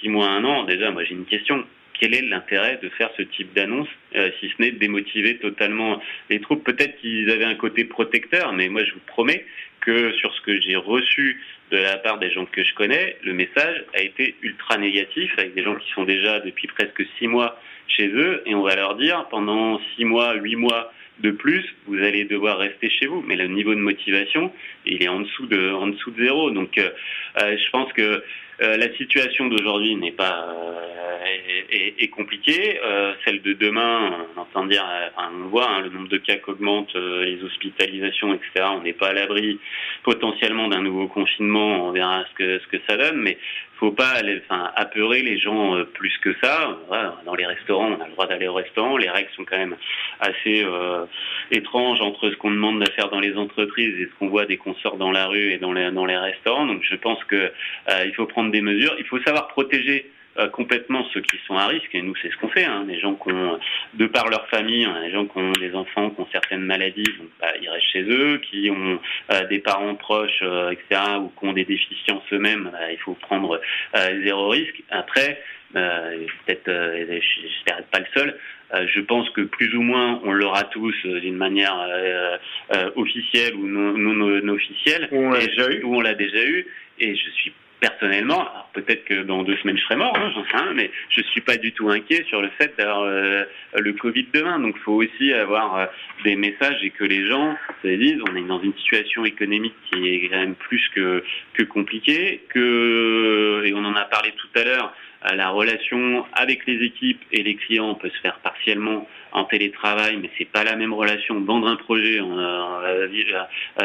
Speaker 6: six mois, un an. Déjà, moi j'ai une question quel est l'intérêt de faire ce type d'annonce, euh, si ce n'est démotiver totalement les troupes? Peut-être qu'ils avaient un côté protecteur, mais moi je vous promets que sur ce que j'ai reçu de la part des gens que je connais, le message a été ultra négatif, avec des gens qui sont déjà depuis presque six mois chez eux, et on va leur dire pendant six mois, huit mois de plus, vous allez devoir rester chez vous. Mais le niveau de motivation, il est en dessous de, en dessous de zéro. Donc, euh, euh, je pense que euh, la situation d'aujourd'hui n'est pas est, est, compliquée. celle de demain, on entend dire, voit hein, le nombre de cas qu'augmente, les hospitalisations, etc. On n'est pas à l'abri potentiellement d'un nouveau confinement. On verra ce que ce que ça donne, mais faut pas enfin, apeurer les gens euh, plus que ça. dans les restaurants, on a le droit d'aller au restaurant. Les règles sont quand même assez euh, étranges entre ce qu'on demande de faire dans les entreprises et ce qu'on voit dès qu'on sort dans la rue et dans les, dans les restaurants. Donc je pense que euh, il faut prendre des mesures. Il faut savoir protéger euh, complètement ceux qui sont à risque, et nous c'est ce qu'on fait, hein, les gens qui ont, de par leur famille, hein, les gens qui ont des enfants, qui ont certaines maladies, donc bah, ils restent chez eux, qui ont euh, des parents proches, euh, etc., ou qui ont des déficiences eux-mêmes, bah, il faut prendre zéro risque. Après, peut-être, j'espère pas le seul, je pense que plus ou moins on l'aura tous d'une manière officielle ou non, non, officielle,
Speaker 7: ou
Speaker 6: on l'a déjà eu, et je suis personnellement, peut-être que dans deux semaines je serai mort, hein, j'en sais rien, mais je suis pas du tout inquiet sur le fait d'avoir euh, le Covid demain. Donc il faut aussi avoir euh, des messages et que les gens se disent on est dans une situation économique qui est quand même plus que, que compliquée, que et on en a parlé tout à l'heure, la relation avec les équipes et les clients peut se faire partiellement en télétravail, mais c'est pas la même relation. Vendre un projet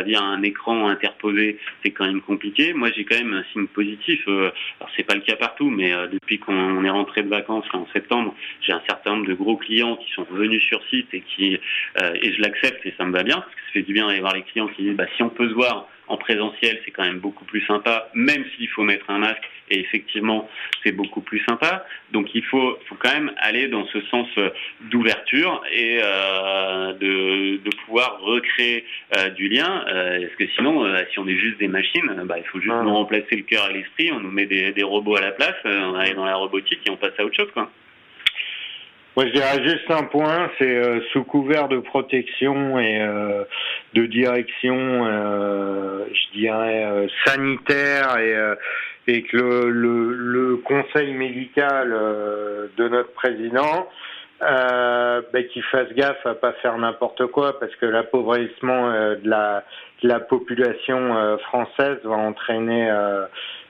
Speaker 6: via un écran interposé, c'est quand même compliqué. Moi, j'ai quand même un signe positif. Euh, alors, c'est pas le cas partout, mais euh, depuis qu'on est rentré de vacances en septembre, j'ai un certain nombre de gros clients qui sont revenus sur site et qui euh, et je l'accepte et ça me va bien parce que ça fait du bien d'aller voir les clients qui disent bah si on peut se voir en présentiel, c'est quand même beaucoup plus sympa, même s'il faut mettre un masque. Et effectivement, c'est beaucoup plus sympa. Donc il faut, faut quand même aller dans ce sens euh, d'ouverture et euh, de, de, pouvoir recréer euh, du lien. Euh, parce que sinon, euh, si on est juste des machines, bah, il faut juste nous remplacer le cœur et l'esprit. On nous met des, des robots à la place. on arrive dans la robotique et on passe à autre chose, quoi.
Speaker 7: Moi, je dirais juste un point, c'est euh, sous couvert de protection et euh, de direction, euh, je dirais sanitaire et, et que le, le, le conseil médical de notre président, euh, ben, qu'il fasse gaffe à pas faire n'importe quoi parce que l'appauvrissement de la, de la population française va entraîner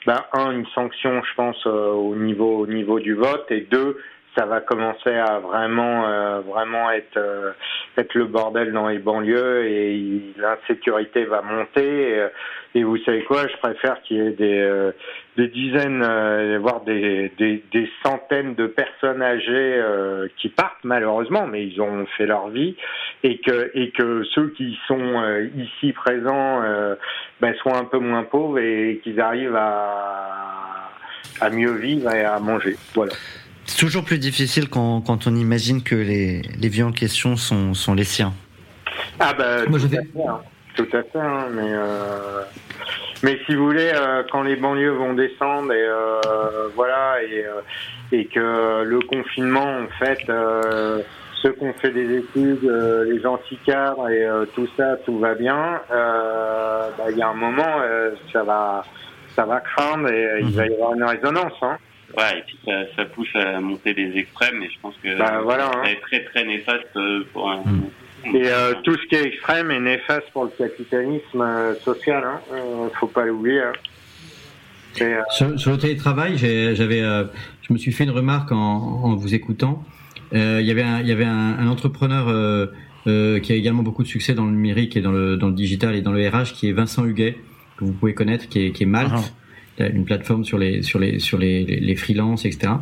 Speaker 7: ben, un une sanction, je pense, au niveau au niveau du vote et deux ça va commencer à vraiment euh, vraiment être euh, être le bordel dans les banlieues et l'insécurité va monter. Et, vous savez quoi je préfère qu'il y ait des euh, dizaines voire des, centaines de personnes âgées qui partent malheureusement mais ils ont fait leur vie. Et que et que ceux qui sont ici présents ben, soient un peu moins pauvres et qu'ils arrivent à à mieux vivre et à manger. Voilà
Speaker 3: c'est toujours plus difficile quand, quand, on imagine que les, les vieux en question sont, sont les siens.
Speaker 7: Ah bah Moi, tout, à fait, hein. tout à fait, hein, mais euh, mais si vous voulez, euh, quand les banlieues vont descendre et euh, voilà et, et que le confinement en fait ceux qui ont fait des études, les antiquaires et tout ça, tout va bien. Bah, il y a un moment, ça va, ça va craindre et il va y avoir une résonance. Hein.
Speaker 6: Ouais, et puis ça, ça, pousse à monter des extrêmes, et je pense que
Speaker 7: bah, voilà,
Speaker 6: ça hein. très très néfaste euh, pour un.
Speaker 7: Mm. Et euh, tout ce qui est extrême est néfaste pour le capitalisme euh, social, hein. Euh, faut pas l'oublier. Hein.
Speaker 4: Euh, sur, sur, le télétravail, j'avais, je me suis fait une remarque en, en vous écoutant. Il y avait un, il y avait un, un entrepreneur qui a également beaucoup de succès dans le numérique et dans le, dans le digital et dans le RH, qui est Vincent Huguet, que vous pouvez connaître, qui est, qui est Malte. Ah une plateforme sur les sur les sur les les, freelances, etc.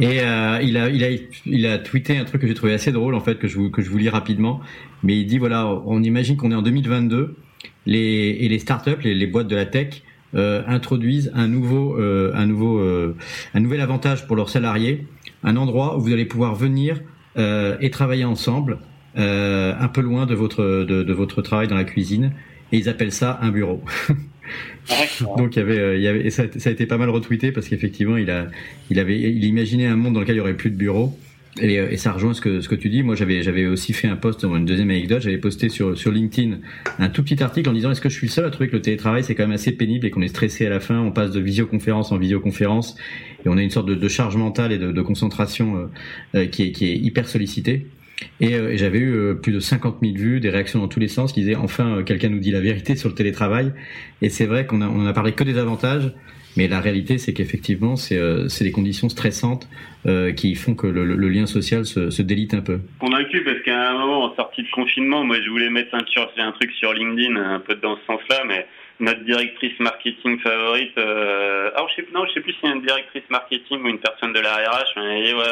Speaker 4: Et euh, il a il a il a tweeté un truc que j'ai trouvé assez drôle en fait que je vous que je vous lis rapidement. Mais il dit voilà, on imagine qu'on est en 2022, les et les startups, les, les boîtes de la tech euh, introduisent un nouveau euh, un nouveau euh, un nouvel avantage pour leurs salariés, un endroit où vous allez pouvoir venir euh, et travailler ensemble, un peu loin de votre de, de votre travail dans la cuisine. Et ils appellent ça un bureau. Donc il avait, euh, ça, a été pas mal retweeté parce qu'effectivement il avait, il imaginait un monde dans lequel il y aurait plus de bureaux. Et, euh, ça rejoint ce que tu dis. Moi, j'avais aussi fait un post, une deuxième anecdote. J'avais posté sur LinkedIn un tout petit article en disant est-ce que je suis le seul à trouver que le télétravail c'est quand même assez pénible et qu'on est stressé à la fin. On passe de visioconférence en visioconférence et on a une sorte de, charge mentale et de, concentration euh, qui est qui est hyper sollicitée. Euh, et, j'avais eu euh, plus de 50 000 vues, des réactions dans tous les sens qui disaient enfin euh, quelqu'un nous dit la vérité sur le télétravail. Et c'est vrai qu'on on a parlé que des avantages, mais la réalité c'est qu'effectivement c'est c'est des conditions stressantes qui font que le, lien social se, se, délite un peu.
Speaker 6: Convaincu parce qu'à un moment en sortie de confinement, moi je voulais mettre un, un truc sur LinkedIn un peu dans ce sens-là, mais notre directrice marketing favorite, euh, alors je sais, non, je sais plus si c'est une directrice marketing ou une personne de la RH, mais ouais,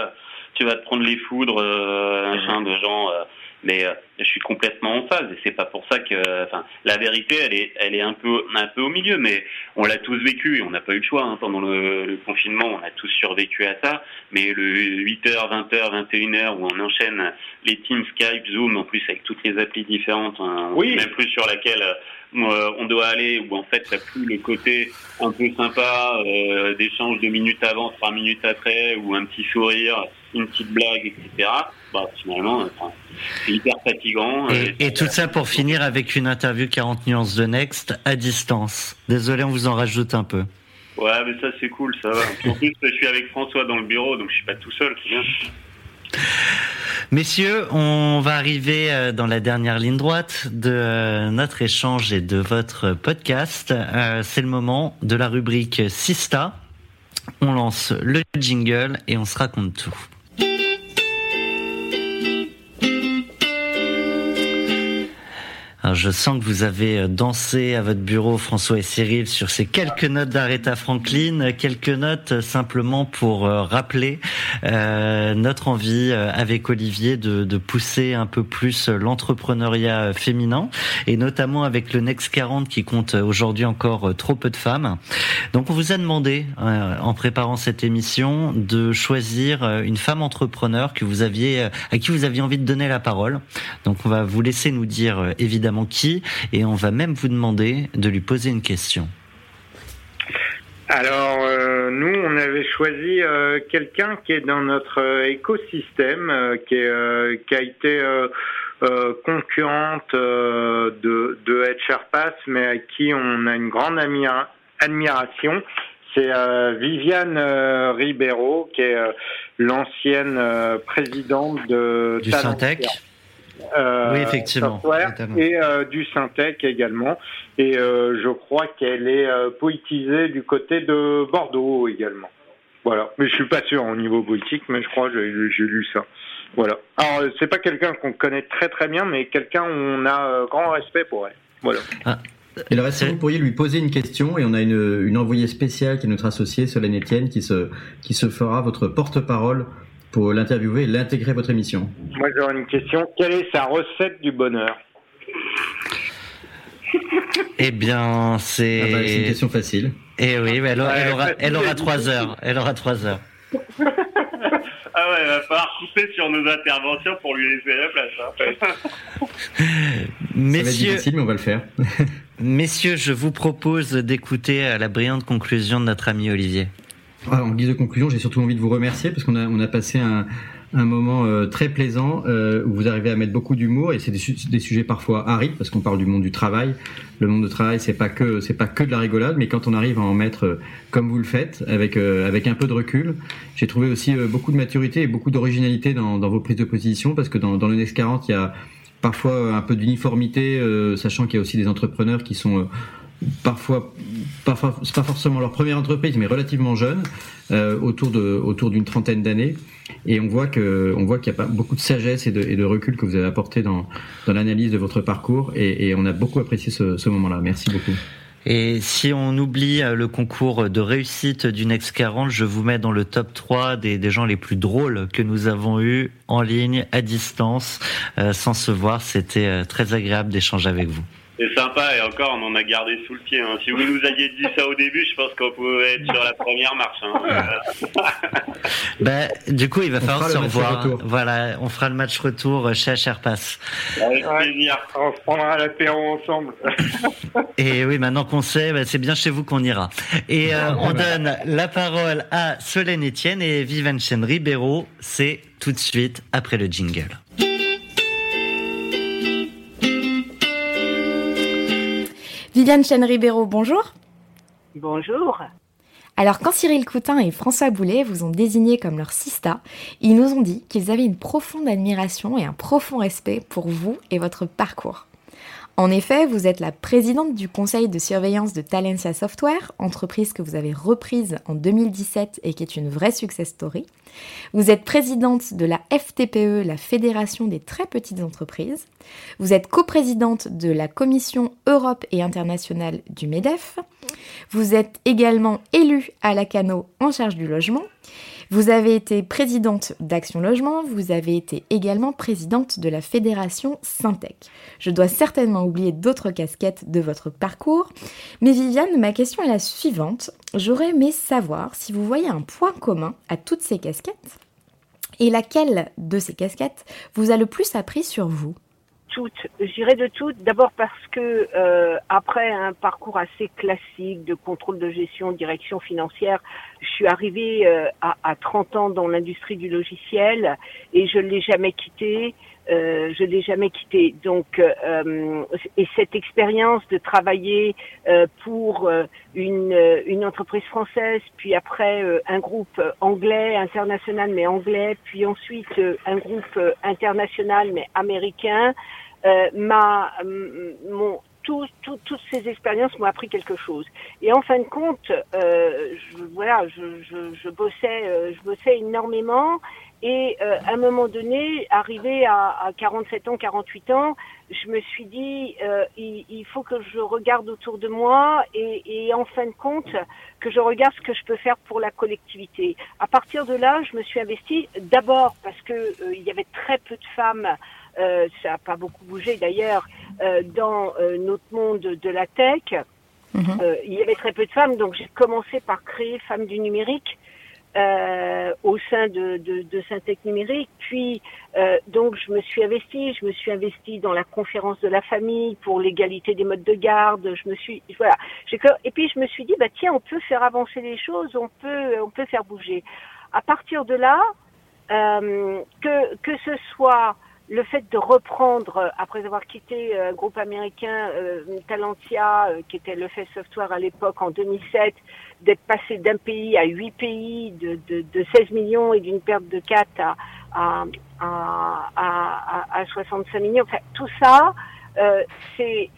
Speaker 6: tu vas te prendre les foudres, euh, mhm. de gens. Euh, mais euh, je suis complètement en phase et c'est pas pour ça que enfin la vérité elle est elle est un peu un peu au milieu mais on l'a tous vécu et on n'a pas eu le choix hein. pendant le, confinement on a tous survécu à ça mais le 8h 20h 21h où on enchaîne les Teams Skype Zoom en plus avec toutes les applis différentes hein, oui. même plus sur laquelle euh, on doit aller où en fait t'as plus le côté un peu sympa euh, d'échange de minutes avant trois minutes après ou un petit sourire une petite blague etc bah finalement c'est hyper fatigant.
Speaker 3: Et, euh, tout ça pour finir avec une interview 40 nuances de Next à distance. Désolé, on vous en rajoute un peu.
Speaker 6: Ouais, mais ça c'est cool, ça va. En plus, je suis avec François dans le bureau, donc je suis pas tout seul, bien.
Speaker 3: Messieurs, on va arriver euh, dans la dernière ligne droite de euh, notre échange et de votre podcast. C'est le moment de la rubrique Sista. On lance le jingle et on se raconte tout. Je sens que vous avez euh, dansé à votre bureau, François et Cyril, sur ces quelques notes d'Aretha Franklin, quelques notes euh, simplement pour euh, rappeler notre envie avec Olivier de, de pousser un peu plus l'entrepreneuriat féminin, et notamment avec le Next 40 qui compte aujourd'hui encore trop peu de femmes. Donc on vous a demandé, en préparant cette émission, de choisir une femme entrepreneur que vous aviez, à qui vous aviez envie de donner la parole. Donc on va vous laisser nous dire évidemment qui, et on va même vous demander de lui poser une question.
Speaker 7: Alors, euh, nous, on avait choisi euh, quelqu'un qui est dans notre euh, écosystème, qui, est, qui a été concurrente de, de HR mais à qui on a une grande admiration. C'est Viviane Ribeiro, qui est l'ancienne présidente de
Speaker 3: du Syntec.
Speaker 7: Euh, oui, effectivement. et euh, du Syntec également. Et euh, je crois qu'elle est poétisée du côté de Bordeaux également. Voilà. Mais je suis pas sûr au niveau politique, mais je crois que j'ai lu ça. Voilà. Alors, c'est pas quelqu'un qu'on connaît très très bien, mais quelqu'un où on a grand respect pour elle. Voilà.
Speaker 4: Ah. Et le reste, vous pourriez lui poser une question et on a une, une envoyée spéciale qui est notre associée, Solène Etienne, qui se, qui se fera votre porte-parole pour l'interviewer et l'intégrer à votre émission.
Speaker 7: Moi, j'aurais une question. Quelle est sa recette du bonheur?
Speaker 3: Eh bien, c'est.
Speaker 4: Ah bah, c'est une question facile.
Speaker 3: Eh oui, mais elle, aura, elle, aura, trois heures. Elle aura trois heures.
Speaker 6: Ah ouais, il va falloir couper sur nos interventions pour lui laisser la place.
Speaker 4: Hein. Messieurs, Ça va être difficile, mais on va le faire.
Speaker 3: Messieurs, je vous propose d'écouter la brillante conclusion de notre ami Olivier.
Speaker 4: En guise de conclusion, j'ai surtout envie de vous remercier parce qu'on a, on a passé un, un moment euh, très plaisant euh, où vous arrivez à mettre beaucoup d'humour et c'est des, des, sujets parfois arides parce qu'on parle du monde du travail. Le monde du travail, c'est pas que c'est pas que de la rigolade, mais quand on arrive à en mettre euh, comme vous le faites, avec avec un peu de recul, j'ai trouvé aussi beaucoup de maturité et beaucoup d'originalité dans, dans, vos prises de position parce que dans, dans le Next 40, il y a parfois un peu d'uniformité, sachant qu'il y a aussi des entrepreneurs qui sont parfois, parfois pas forcément leur première entreprise, mais relativement jeune, euh, autour de autour d'une trentaine d'années, et on voit que on voit qu'il y a pas beaucoup de sagesse et de, et de recul que vous avez apporté dans dans l'analyse de votre parcours, et, on a beaucoup apprécié ce, moment-là. Merci beaucoup.
Speaker 3: Et si on oublie le concours de réussite du Next 40, je vous mets dans le top 3 des, des gens les plus drôles que nous avons eus en ligne, à distance, sans se voir. C'était très agréable d'échanger avec vous.
Speaker 6: C'est sympa et encore on en a gardé sous le pied. Hein. Si vous nous aviez dit ça au début, je pense qu'on pouvait être sur la première marche. Hein.
Speaker 3: ben, du coup, il va falloir se revoir. Voilà, on fera le match retour chez Pass.
Speaker 7: Avec plaisir. On se prendra l'apéro ensemble.
Speaker 3: et oui, maintenant qu'on sait, ben, c'est bien chez vous qu'on ira. Et euh, on donne la parole à Solène Etienne et Viviane Ribeiro. C'est tout de suite après le jingle.
Speaker 8: Viviane Chen-Ribeiro, bonjour.
Speaker 9: Bonjour.
Speaker 8: Alors, quand Cyril Coutin et François Boulet vous ont désigné comme leur sista, ils nous ont dit qu'ils avaient une profonde admiration et un profond respect pour vous et votre parcours. En effet, vous êtes la présidente du conseil de surveillance de Talentia Software, entreprise que vous avez reprise en 2017 et qui est une vraie success story. Vous êtes présidente de la FTPE, la Fédération des très petites entreprises. Vous êtes coprésidente de la Commission Europe et internationale du MEDEF. Vous êtes également élue à la Cano en charge du logement. Vous avez été présidente d'Action Logement, vous avez été également présidente de la Fédération Syntec. Je dois certainement oublier d'autres casquettes de votre parcours, mais Viviane, ma question est la suivante. J'aurais aimé savoir si vous voyez un point commun à toutes ces casquettes et laquelle de ces casquettes vous a le plus appris sur vous
Speaker 9: dirais de toutes. D'abord parce que euh, après un parcours assez classique de contrôle de gestion, direction financière, je suis arrivée euh, à, à, 30 ans dans l'industrie du logiciel et je ne l'ai jamais quitté. Euh, je l'ai jamais quitté. Donc, euh, et cette expérience de travailler euh, pour euh, une, une, entreprise française, puis après un groupe anglais, international mais anglais, puis ensuite un groupe international mais américain, m'a mon tout, tout, toutes ces expériences m'ont appris quelque chose. Et en fin de compte, euh, je, voilà, je, je, je bossais, je bossais énormément et euh, à un moment donné, arrivé à, à, 47 ans, 48 ans, je me suis dit, euh, il, il, faut que je regarde autour de moi et, et, en fin de compte, que je regarde ce que je peux faire pour la collectivité. À partir de là, je me suis investie d'abord parce que euh, il y avait très peu de femmes, euh, ça n'a pas beaucoup bougé d'ailleurs, euh, dans notre monde de la tech. Mhm. il y avait très peu de femmes, donc j'ai commencé par créer Femmes du numérique euh, au sein de, de, de Syntec numérique. Puis euh, donc je me suis investie, je me suis investie dans la conférence de la famille pour l'égalité des modes de garde. Je me suis voilà. Et puis je me suis dit bah tiens on peut faire avancer les choses, on peut on peut faire bouger. À partir de là, euh, que que ce soit le fait de reprendre, euh, après avoir quitté euh, un groupe américain, euh, Talentia, qui était le fait software à l'époque en 2007, d'être passé d'un pays à huit pays, de, de, de 16 millions et d'une perte de 4 à, à, à, à, 65 millions. Enfin, tout ça, euh, c'est,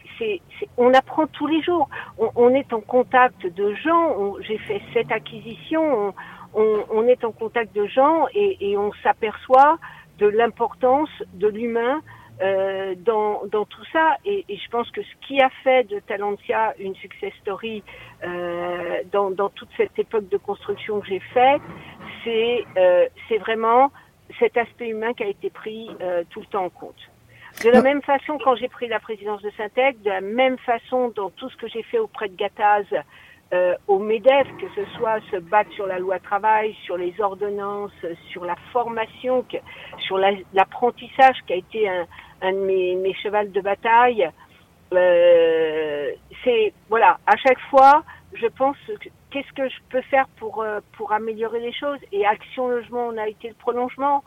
Speaker 9: on apprend tous les jours. On, on est en contact de gens. J'ai fait cette acquisition. On, on, on, est en contact de gens et, et on s'aperçoit de l'importance de l'humain euh, dans, dans, tout ça. Et, et, je pense que ce qui a fait de Talentia une success story euh, dans, dans, toute cette époque de construction que j'ai faite, c'est euh, vraiment cet aspect humain qui a été pris euh, tout le temps en compte. De la même façon, quand j'ai pris la présidence de Syntec, de la même façon dans tout ce que j'ai fait auprès de Gataz, euh, au MEDEF, que ce soit se battre sur la loi travail, sur les ordonnances, sur la formation, que, sur l'apprentissage qui a été un, un de mes, mes chevals de bataille. Euh, c'est voilà, à chaque fois, je pense qu'est-ce que je peux faire pour euh, pour améliorer les choses? Et Action Logement, on a été le prolongement.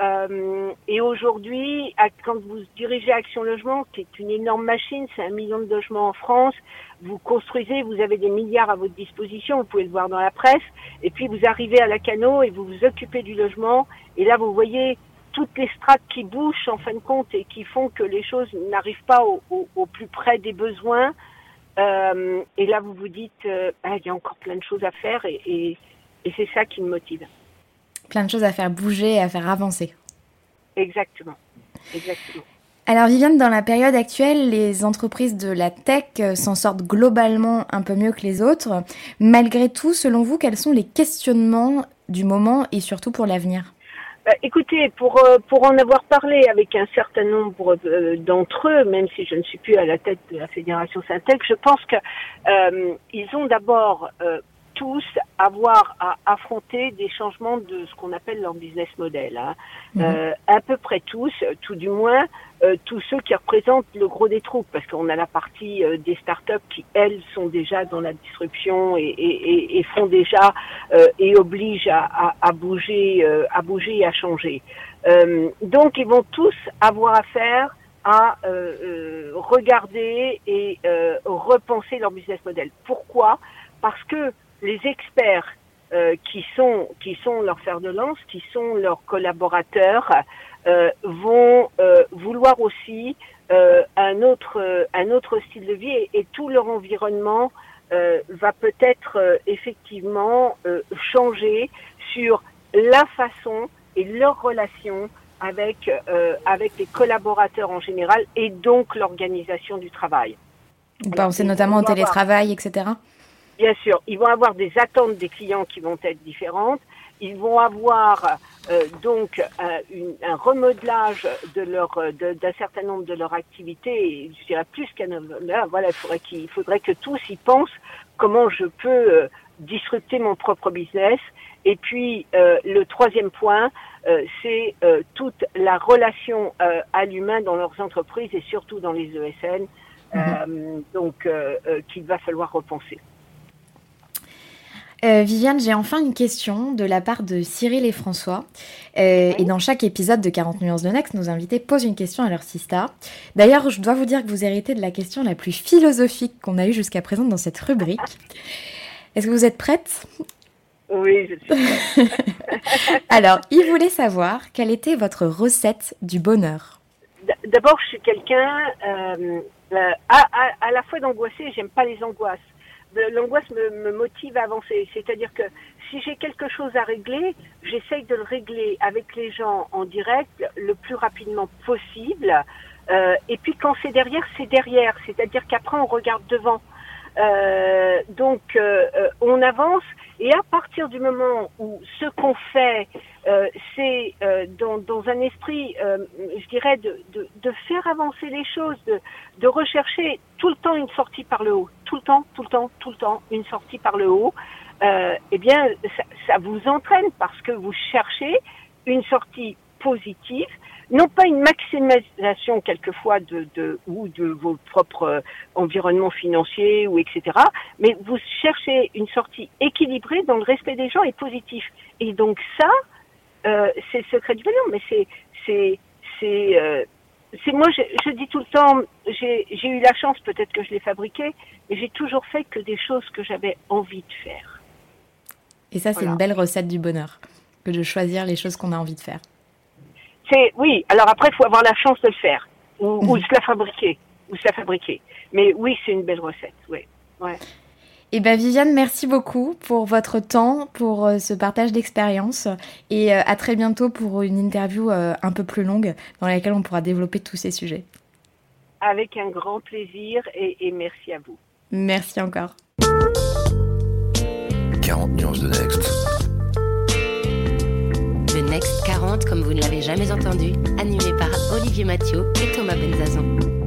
Speaker 9: Euh, et aujourd'hui, quand vous dirigez Action Logement, qui est une énorme machine, c'est un million de logements en France, vous construisez, vous avez des milliards à votre disposition, vous pouvez le voir dans la presse, et puis vous arrivez à la cano et vous vous occupez du logement, et là vous voyez toutes les strates qui bougent en fin de compte et qui font que les choses n'arrivent pas au, plus près des besoins. Euh, et là vous vous dites, euh, ah, il y a encore plein de choses à faire, et c'est ça qui me motive
Speaker 8: plein de choses à faire bouger, à faire avancer.
Speaker 9: Exactement. Exactement.
Speaker 8: Alors Viviane, dans la période actuelle, les entreprises de la tech euh, s'en sortent globalement un peu mieux que les autres. Malgré tout, selon vous, quels sont les questionnements du moment et surtout pour l'avenir?
Speaker 9: Euh, écoutez, pour euh, pour en avoir parlé avec un certain nombre d'entre eux, même si je ne suis plus à la tête de la fédération Syntec, je pense que ils ont d'abord tous avoir à affronter des changements de ce qu'on appelle leur business model. Hein. Mhm. Euh, à peu près tous, tout du moins, euh, tous ceux qui représentent le gros des troupes, parce qu'on a la partie euh, des startups qui, elles, sont déjà dans la disruption et, et, et font déjà et obligent à, à, bouger, à bouger et à changer. donc, ils vont tous avoir affaire à regarder et repenser leur business model. Pourquoi? Parce que les experts euh, qui sont qui sont leurs fers de lance, qui sont leurs collaborateurs, euh, vont euh, vouloir aussi un autre un autre style de vie et, tout leur environnement va peut-être effectivement changer sur la façon et leur relation avec avec les collaborateurs en général et donc l'organisation du travail.
Speaker 8: On pensez notamment au télétravail, etc.
Speaker 9: Bien sûr, ils vont avoir des attentes des clients qui vont être différentes. Ils vont avoir euh, donc euh, un remodelage de leur d'un certain nombre de leurs activités. Et je dirais plus qu'un voilà, il faudrait qu'il faudrait que tous y pensent comment je peux euh, disrupter mon propre business. Et puis le troisième point, c'est toute la relation à l'humain dans leurs entreprises et surtout dans les ESN, mm-hmm. donc qu'il va falloir repenser.
Speaker 8: Euh, Viviane, j'ai enfin une question de la part de Cyril et François. Euh, et dans chaque épisode de 40 nuances de Next, nos invités posent une question à leur sista. D'ailleurs, je dois vous dire que vous héritez de la question la plus philosophique qu'on a eue jusqu'à présent dans cette rubrique. Est-ce que vous êtes prête?
Speaker 9: Oui, je suis
Speaker 8: Alors, il voulait savoir quelle était votre recette du bonheur.
Speaker 9: D'abord, je suis quelqu'un euh, à, à la fois d'angoissé, j'aime pas les angoisses l'angoisse me, me, motive à avancer. C'est-à-dire que si j'ai quelque chose à régler, j'essaye de le régler avec les gens en direct le plus rapidement possible. Euh, et puis quand c'est derrière, c'est derrière. C'est-à-dire qu'après, on regarde devant. Euh, donc, euh, euh, on avance et à partir du moment où ce qu'on fait, euh, c'est euh, dans, dans, un esprit, euh, je dirais, de, de, de, faire avancer les choses, de, de, rechercher tout le temps une sortie par le haut, tout le temps, tout le temps, tout le temps une sortie par le haut, eh bien, ça, ça vous entraîne parce que vous cherchez une sortie positive non pas une maximisation quelquefois de, de ou de vos propres euh, environnements financiers ou etc. Mais vous cherchez une sortie équilibrée dans le respect des gens et positif. Et donc ça, euh, c'est le secret du bonheur. Mais c'est c'est c'est euh, c'est moi je, je, dis tout le temps j'ai j'ai eu la chance peut-être que je l'ai fabriqué mais j'ai toujours fait que des choses que j'avais envie de faire.
Speaker 8: Et ça c'est une belle recette du bonheur que de choisir les choses qu'on a envie de faire.
Speaker 9: C'est oui. Alors après, il faut avoir la chance de le faire ou, ou de se la fabriquer ou se la fabriquer. Mais oui, c'est une belle recette. Oui. Ouais.
Speaker 8: Eh bien, Viviane, merci beaucoup pour votre temps, pour euh, ce partage d'expérience et euh, à très bientôt pour une interview euh, un peu plus longue dans laquelle on pourra développer tous ces sujets.
Speaker 9: Avec un grand plaisir et, et merci à vous.
Speaker 8: Merci encore.
Speaker 1: 40 nuances de Next.
Speaker 2: Next 40 comme vous ne l'avez jamais entendu, animé par Olivier Mathieu et Thomas Benzazon.